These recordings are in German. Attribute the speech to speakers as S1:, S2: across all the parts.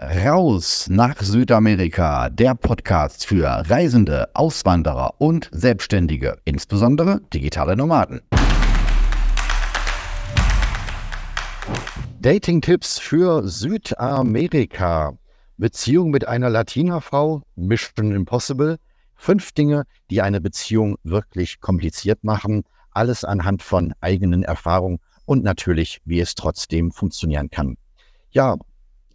S1: Raus nach Südamerika, der Podcast für Reisende, Auswanderer und Selbstständige, insbesondere digitale Nomaden. Dating-Tipps für Südamerika. Beziehung mit einer Latina-Frau, Mission Impossible. Fünf Dinge, die eine Beziehung wirklich kompliziert machen. Alles anhand von eigenen Erfahrungen und natürlich, wie es trotzdem funktionieren kann. Ja,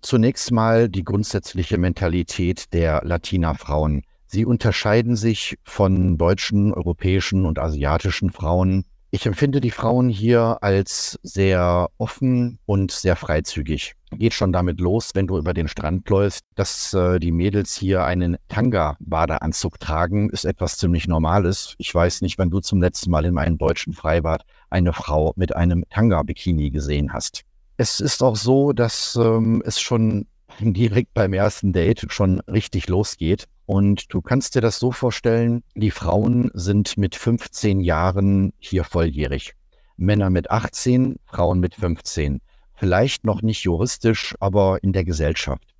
S1: zunächst mal die grundsätzliche Mentalität der Latina-Frauen. Sie unterscheiden sich von deutschen, europäischen und asiatischen Frauen. Ich empfinde die Frauen hier als sehr offen und sehr freizügig. Geht schon damit los, wenn du über den Strand läufst, dass äh, die Mädels hier einen Tanga-Badeanzug tragen, ist etwas ziemlich Normales. Ich weiß nicht, wann du zum letzten Mal in einem deutschen Freibad eine Frau mit einem Tanga-Bikini gesehen hast. Es ist auch so, dass ähm, es schon direkt beim ersten Date schon richtig losgeht. Und du kannst dir das so vorstellen, die Frauen sind mit 15 Jahren hier volljährig. Männer mit 18, Frauen mit 15. Vielleicht noch nicht juristisch, aber in der Gesellschaft.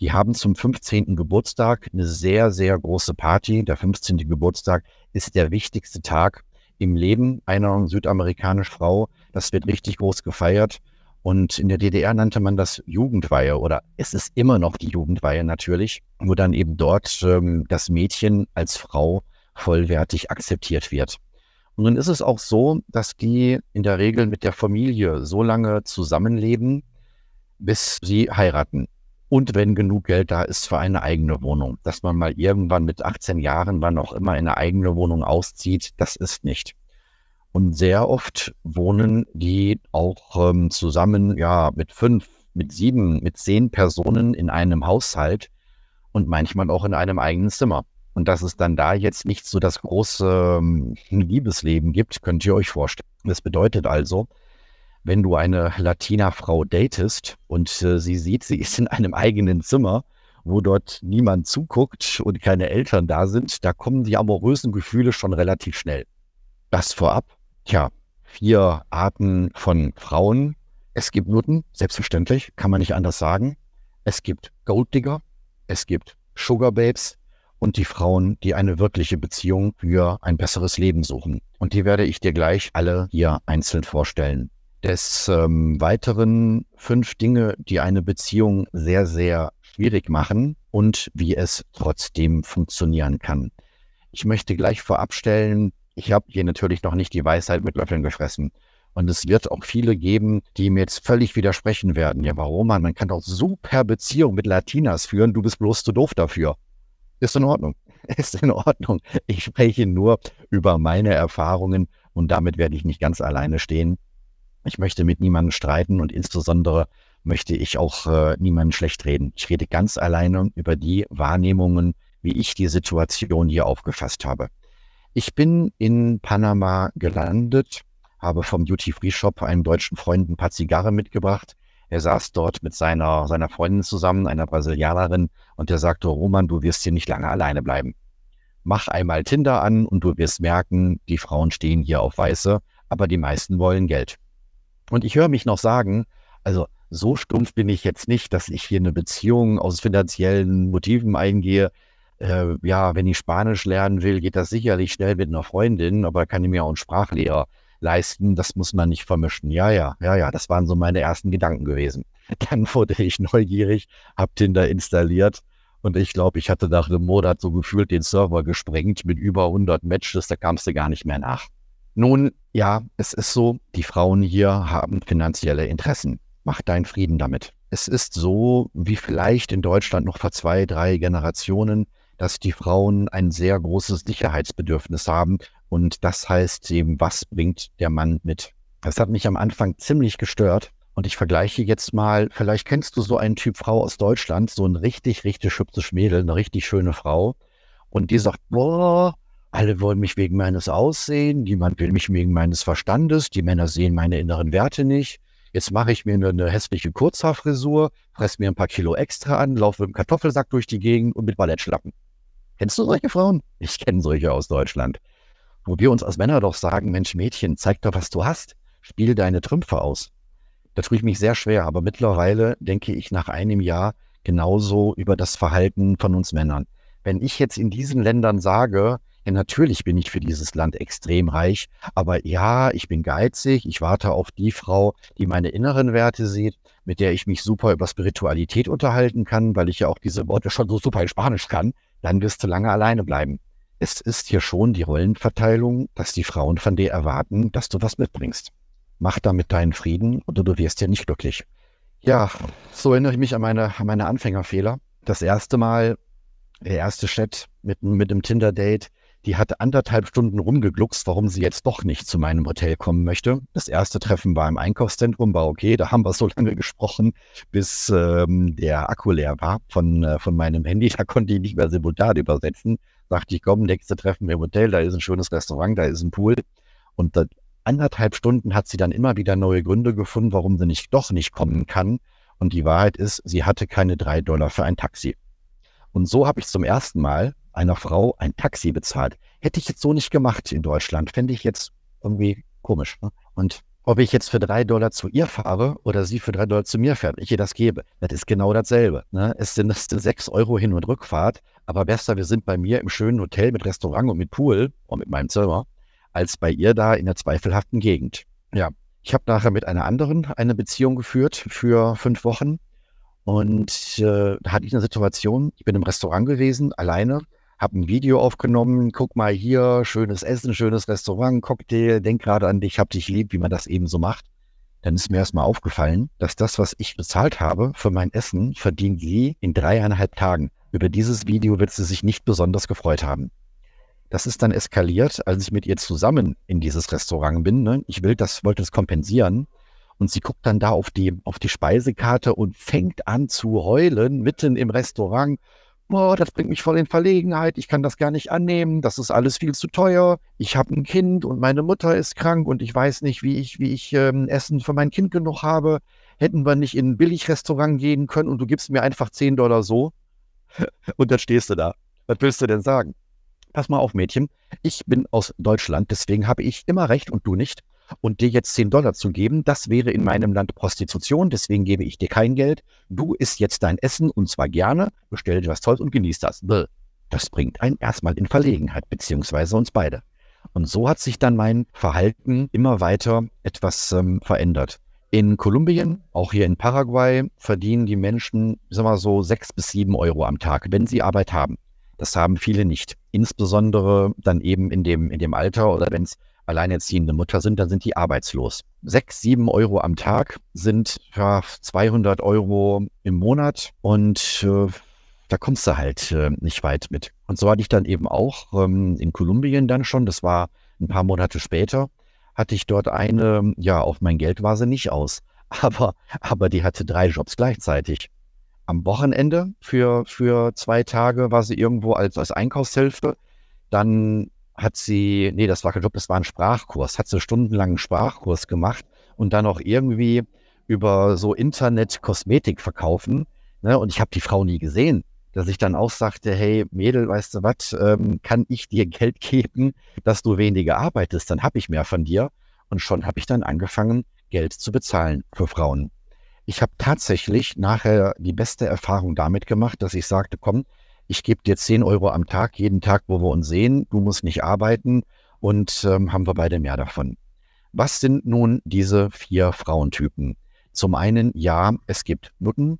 S1: Die haben zum 15. Geburtstag eine sehr, sehr große Party. Der 15. Geburtstag ist der wichtigste Tag im Leben einer südamerikanischen Frau. Das wird richtig groß gefeiert. Und in der DDR nannte man das Jugendweihe oder es ist immer noch die Jugendweihe natürlich, wo dann eben dort ähm, das Mädchen als Frau vollwertig akzeptiert wird. Und nun ist es auch so, dass die in der Regel mit der Familie so lange zusammenleben, bis sie heiraten. Und wenn genug Geld da ist für eine eigene Wohnung. Dass man mal irgendwann mit 18 Jahren, wann auch immer, in eine eigene Wohnung auszieht, das ist nicht. Und sehr oft wohnen die auch ähm, zusammen, ja, mit fünf, mit sieben, mit zehn Personen in einem Haushalt und manchmal auch in einem eigenen Zimmer. Und dass es dann da jetzt nicht so das große ähm, Liebesleben gibt, könnt ihr euch vorstellen. Das bedeutet also, wenn du eine Latina-Frau datest und äh, sie sieht, sie ist in einem eigenen Zimmer, wo dort niemand zuguckt und keine Eltern da sind, da kommen die amorösen Gefühle schon relativ schnell. Das vorab. Tja, vier Arten von Frauen. Es gibt Nutten, selbstverständlich, kann man nicht anders sagen. Es gibt Golddigger, es gibt Sugar Babes und die Frauen, die eine wirkliche Beziehung für ein besseres Leben suchen. Und die werde ich dir gleich alle hier einzeln vorstellen. Des ähm, Weiteren fünf Dinge, die eine Beziehung sehr, sehr schwierig machen und wie es trotzdem funktionieren kann. Ich möchte gleich vorabstellen, ich habe hier natürlich noch nicht die Weisheit mit Löffeln gefressen. Und es wird auch viele geben, die mir jetzt völlig widersprechen werden. Ja, warum, man? Man kann doch super Beziehungen mit Latinas führen. Du bist bloß zu doof dafür. Ist in Ordnung. Ist in Ordnung. Ich spreche nur über meine Erfahrungen und damit werde ich nicht ganz alleine stehen. Ich möchte mit niemandem streiten und insbesondere möchte ich auch äh, niemanden schlecht reden. Ich rede ganz alleine über die Wahrnehmungen, wie ich die Situation hier aufgefasst habe. Ich bin in Panama gelandet, habe vom Duty-Free-Shop einem deutschen Freund ein paar Zigarren mitgebracht. Er saß dort mit seiner, seiner Freundin zusammen, einer Brasilianerin, und der sagte, Roman, du wirst hier nicht lange alleine bleiben. Mach einmal Tinder an und du wirst merken, die Frauen stehen hier auf Weiße, aber die meisten wollen Geld. Und ich höre mich noch sagen, also so stumpf bin ich jetzt nicht, dass ich hier eine Beziehung aus finanziellen Motiven eingehe. Äh, ja, wenn ich Spanisch lernen will, geht das sicherlich schnell mit einer Freundin, aber kann ich mir auch einen Sprachlehrer leisten. Das muss man nicht vermischen. Ja, ja, ja, ja, das waren so meine ersten Gedanken gewesen. Dann wurde ich neugierig, hab Tinder installiert und ich glaube, ich hatte nach einem Monat so gefühlt den Server gesprengt mit über 100 Matches, da kamst du gar nicht mehr nach. Nun, ja, es ist so, die Frauen hier haben finanzielle Interessen. Mach deinen Frieden damit. Es ist so, wie vielleicht in Deutschland noch vor zwei, drei Generationen, dass die Frauen ein sehr großes Sicherheitsbedürfnis haben. Und das heißt eben, was bringt der Mann mit? Das hat mich am Anfang ziemlich gestört. Und ich vergleiche jetzt mal, vielleicht kennst du so einen Typ Frau aus Deutschland, so ein richtig, richtig hübsches Mädel, eine richtig schöne Frau. Und die sagt, boah, alle wollen mich wegen meines Aussehen, niemand will mich wegen meines Verstandes, die Männer sehen meine inneren Werte nicht. Jetzt mache ich mir eine, hässliche Kurzhaarfrisur, fresse mir ein paar Kilo extra an, laufe mit dem Kartoffelsack durch die Gegend und mit Ballettschlappen. Kennst du solche Frauen? Ich kenne solche aus Deutschland. Wo wir uns als Männer doch sagen, Mensch, Mädchen, zeig doch, was du hast. Spiel deine Trümpfe aus. Da tue ich mich sehr schwer, aber mittlerweile denke ich nach einem Jahr, genauso über das Verhalten von uns Männern. Wenn ich jetzt in diesen Ländern sage, ja, natürlich bin ich für dieses Land extrem reich, aber ja, ich bin geizig, ich warte auf die Frau, die meine inneren Werte sieht, mit der ich mich super über Spiritualität unterhalten kann, weil ich ja auch diese Worte schon so super in Spanisch kann, dann wirst du lange alleine bleiben. Es ist hier schon die Rollenverteilung, dass die Frauen von dir erwarten, dass du was mitbringst. Mach damit deinen Frieden oder du wirst ja nicht glücklich. Ja, so erinnere ich mich an meine, an meine Anfängerfehler. Das erste Mal, der erste Chat mit, mit einem Tinder-Date, die hat anderthalb Stunden rumgegluckst, warum sie jetzt doch nicht zu meinem Hotel kommen möchte. Das erste Treffen war im Einkaufszentrum, war okay. Da haben wir so lange gesprochen, bis ähm, der Akku leer war von, äh, von meinem Handy. Da konnte ich nicht mehr simultan übersetzen. Sagte ich, komm, nächste Treffen im Hotel, da ist ein schönes Restaurant, da ist ein Pool. Und da, anderthalb Stunden hat sie dann immer wieder neue Gründe gefunden, warum sie nicht doch nicht kommen kann. Und die Wahrheit ist, sie hatte keine drei Dollar für ein Taxi. Und so habe ich zum ersten Mal einer Frau ein Taxi bezahlt. Hätte ich jetzt so nicht gemacht in Deutschland, fände ich jetzt irgendwie komisch. Ne? Und ob ich jetzt für drei Dollar zu ihr fahre oder sie für drei Dollar zu mir fährt, ich ihr das gebe, das ist genau dasselbe. Ne? Es sind, sechs Euro Hin- und Rückfahrt, aber besser, wir sind bei mir im schönen Hotel mit Restaurant und mit Pool und mit meinem Zimmer, als bei ihr da in der zweifelhaften Gegend. Ja, ich habe nachher mit einer anderen eine Beziehung geführt für fünf Wochen und äh, da hatte ich eine Situation, ich bin im Restaurant gewesen, alleine, habe ein Video aufgenommen, guck mal hier, schönes Essen, schönes Restaurant, Cocktail, denk gerade an dich, hab dich lieb, wie man das eben so macht. Dann ist mir erstmal aufgefallen, dass das, was ich bezahlt habe für mein Essen, verdient sie in dreieinhalb Tagen. Über dieses Video wird sie sich nicht besonders gefreut haben. Das ist dann eskaliert, als ich mit ihr zusammen in dieses Restaurant bin. Ne? Ich will das, wollte das kompensieren. Und sie guckt dann da auf die, auf die Speisekarte und fängt an zu heulen mitten im Restaurant boah, das bringt mich voll in Verlegenheit, ich kann das gar nicht annehmen, das ist alles viel zu teuer, ich habe ein Kind und meine Mutter ist krank und ich weiß nicht, wie ich, wie ich ähm, Essen für mein Kind genug habe. Hätten wir nicht in ein Billigrestaurant gehen können und du gibst mir einfach 10 Dollar so und dann stehst du da. Was willst du denn sagen? Pass mal auf, Mädchen, ich bin aus Deutschland, deswegen habe ich immer recht und du nicht und dir jetzt 10 Dollar zu geben, das wäre in meinem Land Prostitution, deswegen gebe ich dir kein Geld. Du isst jetzt dein Essen und zwar gerne, bestell dir was Tolles und genieß das. Das bringt einen erstmal in Verlegenheit, beziehungsweise uns beide. Und so hat sich dann mein Verhalten immer weiter etwas ähm, verändert. In Kolumbien, auch hier in Paraguay, verdienen die Menschen, sag mal so, sechs bis sieben Euro am Tag, wenn sie Arbeit haben. Das haben viele nicht. Insbesondere dann eben in dem, in dem Alter oder wenn es alleinerziehende Mutter sind, dann sind die arbeitslos. Sechs, sieben Euro am Tag sind ja, 200 Euro im Monat und äh, da kommst du halt äh, nicht weit mit. Und so hatte ich dann eben auch ähm, in Kolumbien dann schon, das war ein paar Monate später, hatte ich dort eine, ja, auf mein Geld war sie nicht aus, aber, aber die hatte drei Jobs gleichzeitig. Am Wochenende für, für zwei Tage war sie irgendwo als, als Einkaufshilfe. Dann hat sie, nee, das war kein Job, das war ein Sprachkurs, hat sie stundenlang einen Sprachkurs gemacht und dann auch irgendwie über so Internet Kosmetik verkaufen. Ne? Und ich habe die Frau nie gesehen, dass ich dann auch sagte, hey Mädel, weißt du was, ähm, kann ich dir Geld geben, dass du weniger arbeitest, dann habe ich mehr von dir. Und schon habe ich dann angefangen, Geld zu bezahlen für Frauen. Ich habe tatsächlich nachher die beste Erfahrung damit gemacht, dass ich sagte, komm, ich gebe dir 10 Euro am Tag, jeden Tag, wo wir uns sehen, du musst nicht arbeiten und ähm, haben wir beide mehr davon. Was sind nun diese vier Frauentypen? Zum einen, ja, es gibt Nutten,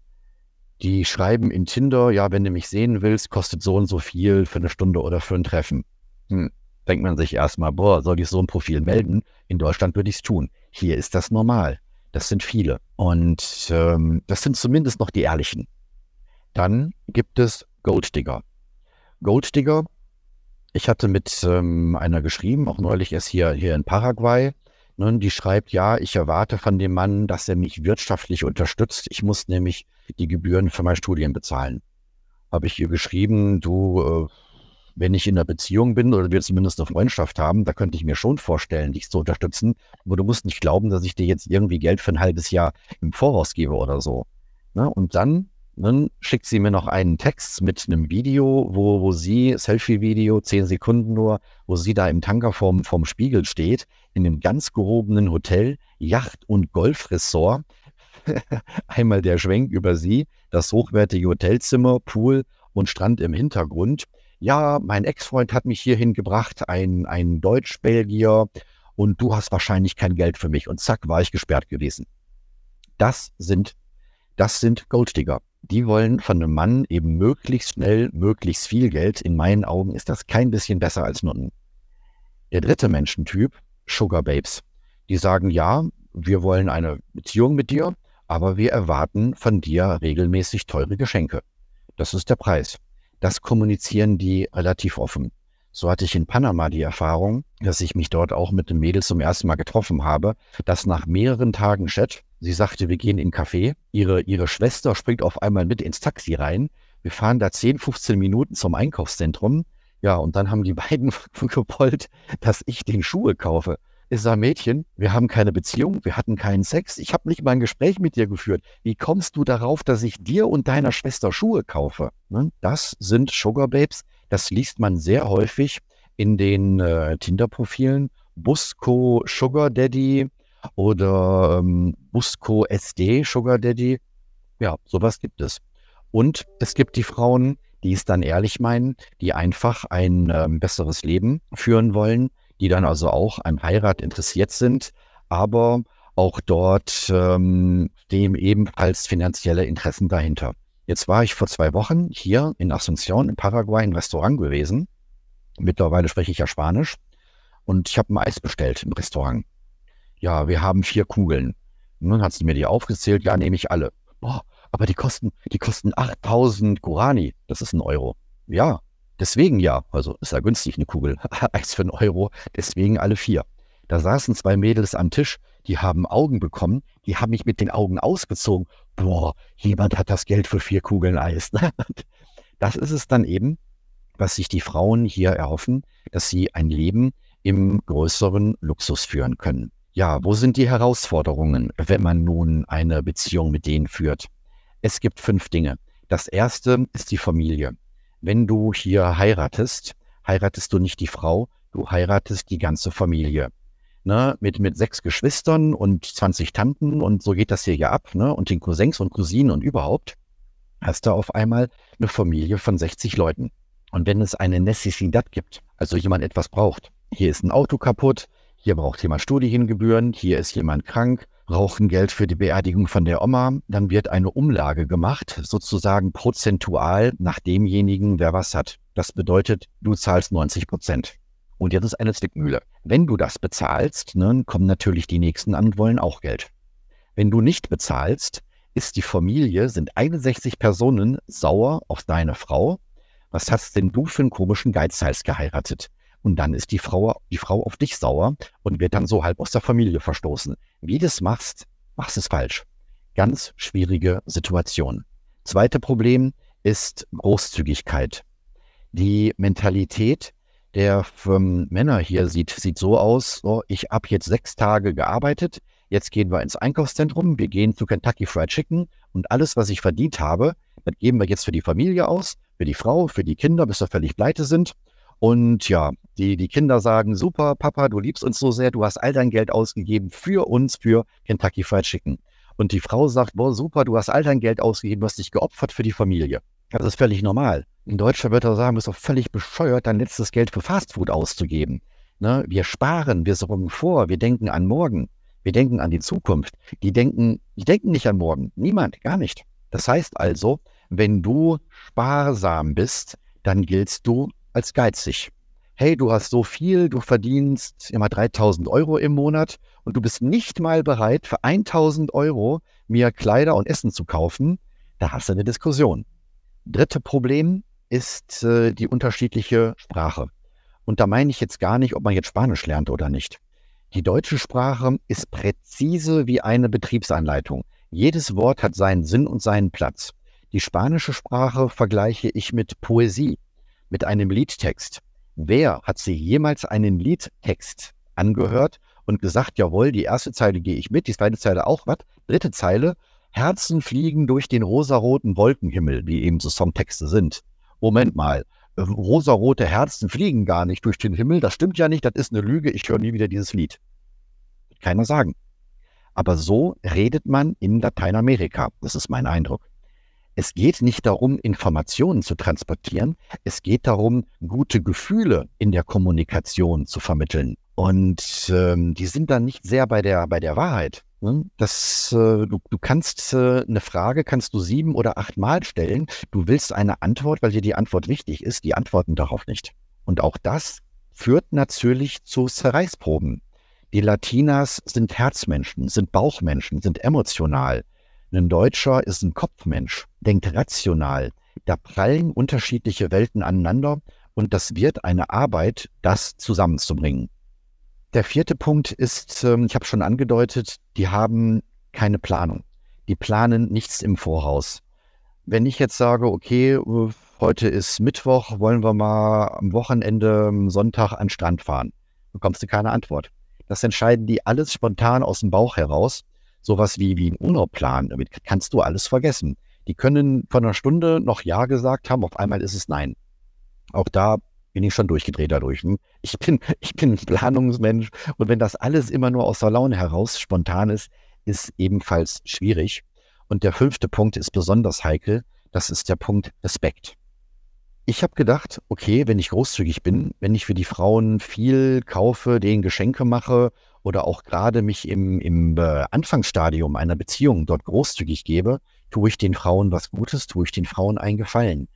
S1: die schreiben in Tinder, ja, wenn du mich sehen willst, kostet so und so viel für eine Stunde oder für ein Treffen. Hm. Denkt man sich erstmal, boah, soll ich so ein Profil melden? In Deutschland würde ich es tun. Hier ist das normal. Das sind viele. Und ähm, das sind zumindest noch die Ehrlichen. Dann gibt es Golddigger. Golddigger, ich hatte mit ähm, einer geschrieben, auch neulich erst hier, hier in Paraguay. Ne, die schreibt, ja, ich erwarte von dem Mann, dass er mich wirtschaftlich unterstützt. Ich muss nämlich die Gebühren für mein Studien bezahlen. Habe ich ihr geschrieben, du, äh, wenn ich in einer Beziehung bin oder wir zumindest eine Freundschaft haben, da könnte ich mir schon vorstellen, dich zu unterstützen. Aber du musst nicht glauben, dass ich dir jetzt irgendwie Geld für ein halbes Jahr im Voraus gebe oder so. Ne? Und dann dann schickt sie mir noch einen Text mit einem Video, wo, wo sie, Selfie-Video, zehn Sekunden nur, wo sie da im Tanker vorm, vorm Spiegel steht, in einem ganz gehobenen Hotel, Yacht- und Golfressort, Einmal der Schwenk über sie, das hochwertige Hotelzimmer, Pool und Strand im Hintergrund. Ja, mein Ex-Freund hat mich hierhin gebracht, ein, ein Deutsch-Belgier, und du hast wahrscheinlich kein Geld für mich. Und zack, war ich gesperrt gewesen. Das sind, das sind Golddigger. Die wollen von einem Mann eben möglichst schnell, möglichst viel Geld. In meinen Augen ist das kein bisschen besser als Nutten. Der dritte Menschentyp, Sugar Babes. Die sagen, ja, wir wollen eine Beziehung mit dir, aber wir erwarten von dir regelmäßig teure Geschenke. Das ist der Preis. Das kommunizieren die relativ offen. So hatte ich in Panama die Erfahrung, dass ich mich dort auch mit dem Mädel zum ersten Mal getroffen habe, dass nach mehreren Tagen Chat, sie sagte, wir gehen in einen Café, ihre, ihre Schwester springt auf einmal mit ins Taxi rein, wir fahren da 10, 15 Minuten zum Einkaufszentrum, ja, und dann haben die beiden gepollt, dass ich den Schuhe kaufe. Ich sage, Mädchen, wir haben keine Beziehung, wir hatten keinen Sex, ich habe nicht mal ein Gespräch mit dir geführt. Wie kommst du darauf, dass ich dir und deiner Schwester Schuhe kaufe? Ne? Das sind Sugar Babes, das liest man sehr häufig in den äh, Tinder-Profilen. Busco Sugar Daddy oder ähm, Busco SD Sugar Daddy. Ja, sowas gibt es. Und es gibt die Frauen, die es dann ehrlich meinen, die einfach ein ähm, besseres Leben führen wollen, die dann also auch am Heirat interessiert sind, aber auch dort ähm, dem ebenfalls finanzielle Interessen dahinter. Jetzt war ich vor zwei Wochen hier in Asunción in Paraguay im Restaurant gewesen. Mittlerweile spreche ich ja Spanisch. Und ich habe ein Eis bestellt im Restaurant. Ja, wir haben vier Kugeln. Und dann hat sie mir die aufgezählt. Ja, nehme ich alle. Boah, aber die kosten, die kosten 8000 Guarani. Das ist ein Euro. Ja, deswegen ja. Also ist ja günstig eine Kugel. Eis für einen Euro. Deswegen alle vier. Da saßen zwei Mädels am Tisch die haben Augen bekommen, die haben mich mit den Augen ausgezogen. Boah, jemand hat das Geld für vier Kugeln Eis. das ist es dann eben, was sich die Frauen hier erhoffen, dass sie ein Leben im größeren Luxus führen können. Ja, wo sind die Herausforderungen, wenn man nun eine Beziehung mit denen führt? Es gibt fünf Dinge. Das erste ist die Familie. Wenn du hier heiratest, heiratest du nicht die Frau, du heiratest die ganze Familie ne, mit, mit sechs Geschwistern und 20 Tanten und so geht das hier ja ab, ne, und den Cousins und Cousinen und überhaupt, hast du auf einmal eine Familie von 60 Leuten. Und wenn es eine Necessidad gibt, also jemand etwas braucht, hier ist ein Auto kaputt, hier braucht jemand Studiengebühren, hier ist jemand krank, brauchen Geld für die Beerdigung von der Oma, dann wird eine Umlage gemacht, sozusagen prozentual nach demjenigen, wer was hat. Das bedeutet, du zahlst 90 Prozent. Und jetzt ist eine Zwickmühle. Wenn du das bezahlst, ne, kommen natürlich die Nächsten an und wollen auch Geld. Wenn du nicht bezahlst, ist die Familie, sind 61 Personen sauer auf deine Frau. Was hast denn du für einen komischen Geizhals geheiratet? Und dann ist die Frau, die Frau auf dich sauer und wird dann so halb aus der Familie verstoßen. Wie du das machst, machst es falsch. Ganz schwierige Situation. Zweite Problem ist Großzügigkeit. Die Mentalität, der Männer hier sieht, sieht so aus, so, ich habe jetzt sechs Tage gearbeitet, jetzt gehen wir ins Einkaufszentrum, wir gehen zu Kentucky Fried Chicken und alles, was ich verdient habe, das geben wir jetzt für die Familie aus, für die Frau, für die Kinder, bis wir völlig pleite sind. Und ja, die, die Kinder sagen, super, Papa, du liebst uns so sehr, du hast all dein Geld ausgegeben für uns, für Kentucky Fried Chicken. Und die Frau sagt, boah, super, du hast all dein Geld ausgegeben, du hast dich geopfert für die Familie. Das ist völlig normal. Ein Deutscher wird sagen, du bist doch völlig bescheuert, dein letztes Geld für Fastfood auszugeben. Ne? Wir sparen, wir sorgen vor, wir denken an morgen, wir denken an die Zukunft. Die denken, die denken nicht an morgen. Niemand, gar nicht. Das heißt also, wenn du sparsam bist, dann giltst du als geizig. Hey, du hast so viel, du verdienst immer 3000 Euro im Monat und du bist nicht mal bereit, für 1000 Euro mir Kleider und Essen zu kaufen, da hast du eine Diskussion. Dritte Problem, ist äh, die unterschiedliche Sprache. Und da meine ich jetzt gar nicht, ob man jetzt Spanisch lernt oder nicht. Die deutsche Sprache ist präzise wie eine Betriebsanleitung. Jedes Wort hat seinen Sinn und seinen Platz. Die spanische Sprache vergleiche ich mit Poesie, mit einem Liedtext. Wer hat sich jemals einen Liedtext angehört und gesagt, jawohl, die erste Zeile gehe ich mit, die zweite Zeile auch, was? Dritte Zeile, Herzen fliegen durch den rosaroten Wolkenhimmel, wie eben so Songtexte sind. Moment mal, äh, rosarote Herzen fliegen gar nicht durch den Himmel, das stimmt ja nicht, das ist eine Lüge, ich höre nie wieder dieses Lied. Keiner sagen. Aber so redet man in Lateinamerika. Das ist mein Eindruck. Es geht nicht darum, Informationen zu transportieren. Es geht darum, gute Gefühle in der Kommunikation zu vermitteln. Und ähm, die sind dann nicht sehr bei der, bei der Wahrheit. Ne? Das, äh, du, du kannst äh, eine Frage, kannst du sieben oder acht Mal stellen. Du willst eine Antwort, weil dir die Antwort wichtig ist. Die antworten darauf nicht. Und auch das führt natürlich zu Zerreißproben. Die Latinas sind Herzmenschen, sind Bauchmenschen, sind emotional. Ein Deutscher ist ein Kopfmensch, denkt rational. Da prallen unterschiedliche Welten aneinander und das wird eine Arbeit, das zusammenzubringen. Der vierte Punkt ist, ähm, ich habe schon angedeutet, die haben keine Planung. Die planen nichts im Voraus. Wenn ich jetzt sage, okay, äh, heute ist Mittwoch, wollen wir mal am Wochenende, Sonntag an den Strand fahren, bekommst du keine Antwort. Das entscheiden die alles spontan aus dem Bauch heraus sowas wie, wie ein Urlaubplan, damit kannst du alles vergessen. Die können von einer Stunde noch Ja gesagt haben, auf einmal ist es Nein. Auch da bin ich schon durchgedreht dadurch. Hm? Ich bin, ich bin ein Planungsmensch und wenn das alles immer nur aus der Laune heraus spontan ist, ist ebenfalls schwierig. Und der fünfte Punkt ist besonders heikel. Das ist der Punkt Respekt. Ich habe gedacht, okay, wenn ich großzügig bin, wenn ich für die Frauen viel kaufe, denen Geschenke mache oder auch gerade mich im, im äh, Anfangsstadium einer Beziehung dort großzügig gebe, tue ich den Frauen was Gutes, tue ich den Frauen einen Gefallen.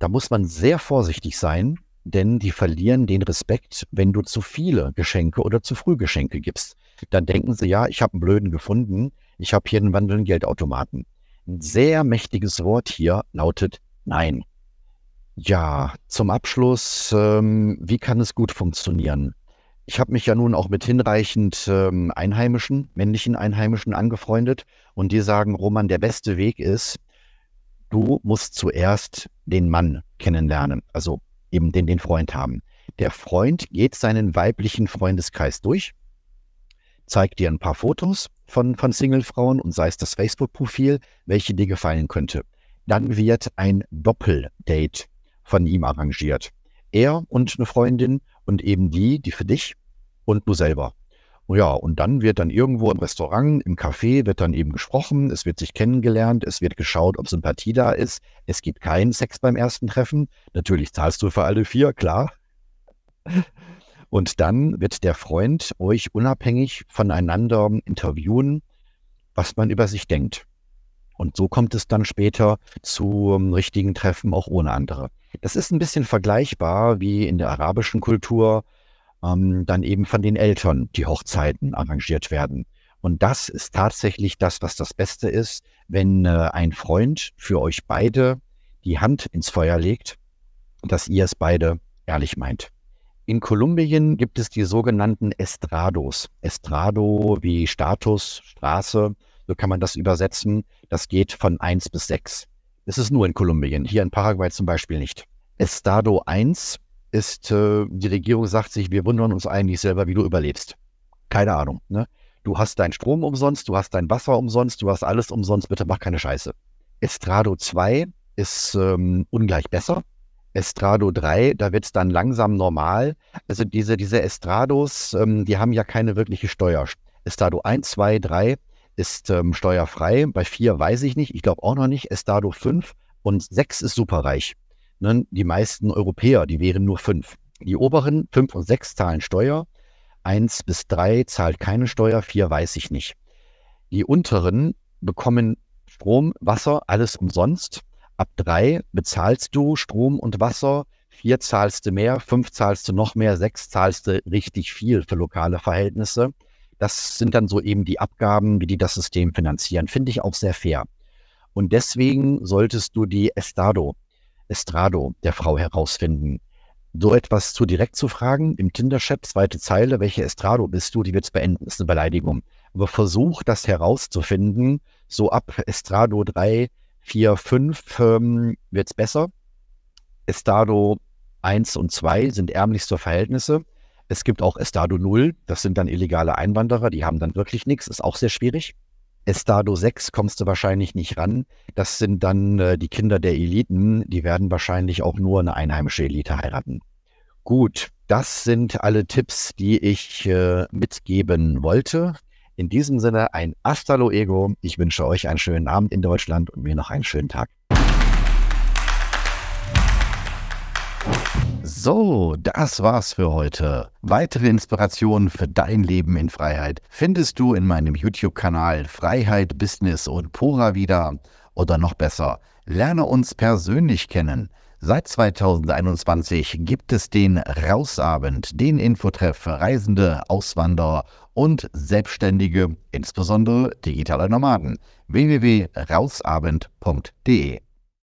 S1: Da muss man sehr vorsichtig sein, denn die verlieren den Respekt, wenn du zu viele Geschenke oder zu früh Geschenke gibst. Dann denken sie, ja, ich habe einen blöden gefunden, ich habe hier einen wandelnden Geldautomaten. Ein sehr mächtiges Wort hier lautet Nein. Ja, zum Abschluss, ähm, wie kann es gut funktionieren? Ich habe mich ja nun auch mit hinreichend ähm, Einheimischen, männlichen Einheimischen angefreundet und die sagen, Roman, der beste Weg ist, du musst zuerst den Mann kennenlernen, also eben den, den Freund haben. Der Freund geht seinen weiblichen Freundeskreis durch, zeigt dir ein paar Fotos von, von Singlefrauen und sei es das Facebook-Profil, welche dir gefallen könnte. Dann wird ein Doppeldate von ihm arrangiert. Er und eine Freundin und eben die, die für dich und du selber. Ja, und dann wird dann irgendwo im Restaurant, im Café, wird dann eben gesprochen, es wird sich kennengelernt, es wird geschaut, ob Sympathie da ist. Es gibt keinen Sex beim ersten Treffen. Natürlich zahlst du für alle vier, klar. Und dann wird der Freund euch unabhängig voneinander interviewen, was man über sich denkt. Und so kommt es dann später zu richtigen Treffen auch ohne andere. Das ist ein bisschen vergleichbar wie in der arabischen Kultur, ähm, dann eben von den Eltern die Hochzeiten arrangiert werden. Und das ist tatsächlich das, was das Beste ist, wenn äh, ein Freund für euch beide die Hand ins Feuer legt, dass ihr es beide ehrlich meint. In Kolumbien gibt es die sogenannten Estrados. Estrado wie Status, Straße, so kann man das übersetzen. Das geht von 1 bis 6. Es ist nur in Kolumbien, hier in Paraguay zum Beispiel nicht. Estado 1 ist, äh, die Regierung sagt sich, wir wundern uns eigentlich selber, wie du überlebst. Keine Ahnung. Ne? Du hast deinen Strom umsonst, du hast dein Wasser umsonst, du hast alles umsonst, bitte mach keine Scheiße. Estrado 2 ist ähm, ungleich besser. Estrado 3, da wird es dann langsam normal. Also diese, diese Estrados, ähm, die haben ja keine wirkliche Steuer. Estrado 1, 2, 3 ist ähm, steuerfrei. Bei 4 weiß ich nicht, ich glaube auch noch nicht. Estrado 5 und 6 ist superreich. Ne? Die meisten Europäer, die wären nur fünf. Die oberen fünf und sechs zahlen Steuer. Eins bis drei zahlt keine Steuer, vier weiß ich nicht. Die unteren bekommen Strom, Wasser, alles umsonst. Ab drei bezahlst du Strom und Wasser, vier zahlst du mehr, fünf zahlst du noch mehr, sechs zahlst du richtig viel für lokale Verhältnisse. Das sind dann so eben die Abgaben, wie die das System finanzieren. Finde ich auch sehr fair. Und deswegen solltest du die Estado Estrado der Frau herausfinden. So etwas zu direkt zu fragen, im Tinder-Chat, zweite Zeile, welche Estrado bist du, die wird es beenden, ist eine Beleidigung. Aber versuch das herauszufinden, so ab Estrado 3, 4, 5 ähm, wird es besser. Estado 1 und 2 sind ärmlichste Verhältnisse. Es gibt auch Estado 0, das sind dann illegale Einwanderer, die haben dann wirklich nichts, ist auch sehr schwierig. Estado 6 kommst du wahrscheinlich nicht ran. Das sind dann äh, die Kinder der Eliten. Die werden wahrscheinlich auch nur eine einheimische Elite heiraten. Gut, das sind alle Tipps, die ich äh, mitgeben wollte. In diesem Sinne ein Hasta luego. Ich wünsche euch einen schönen Abend in Deutschland und mir noch einen schönen Tag. So, das war's für heute. Weitere Inspirationen für dein Leben in Freiheit findest du in meinem YouTube-Kanal Freiheit, Business und Pura wieder. Oder noch besser, lerne uns persönlich kennen. Seit 2021 gibt es den Rausabend, den Infotreff für Reisende, Auswanderer und Selbstständige, insbesondere digitale Nomaden. www.rausabend.de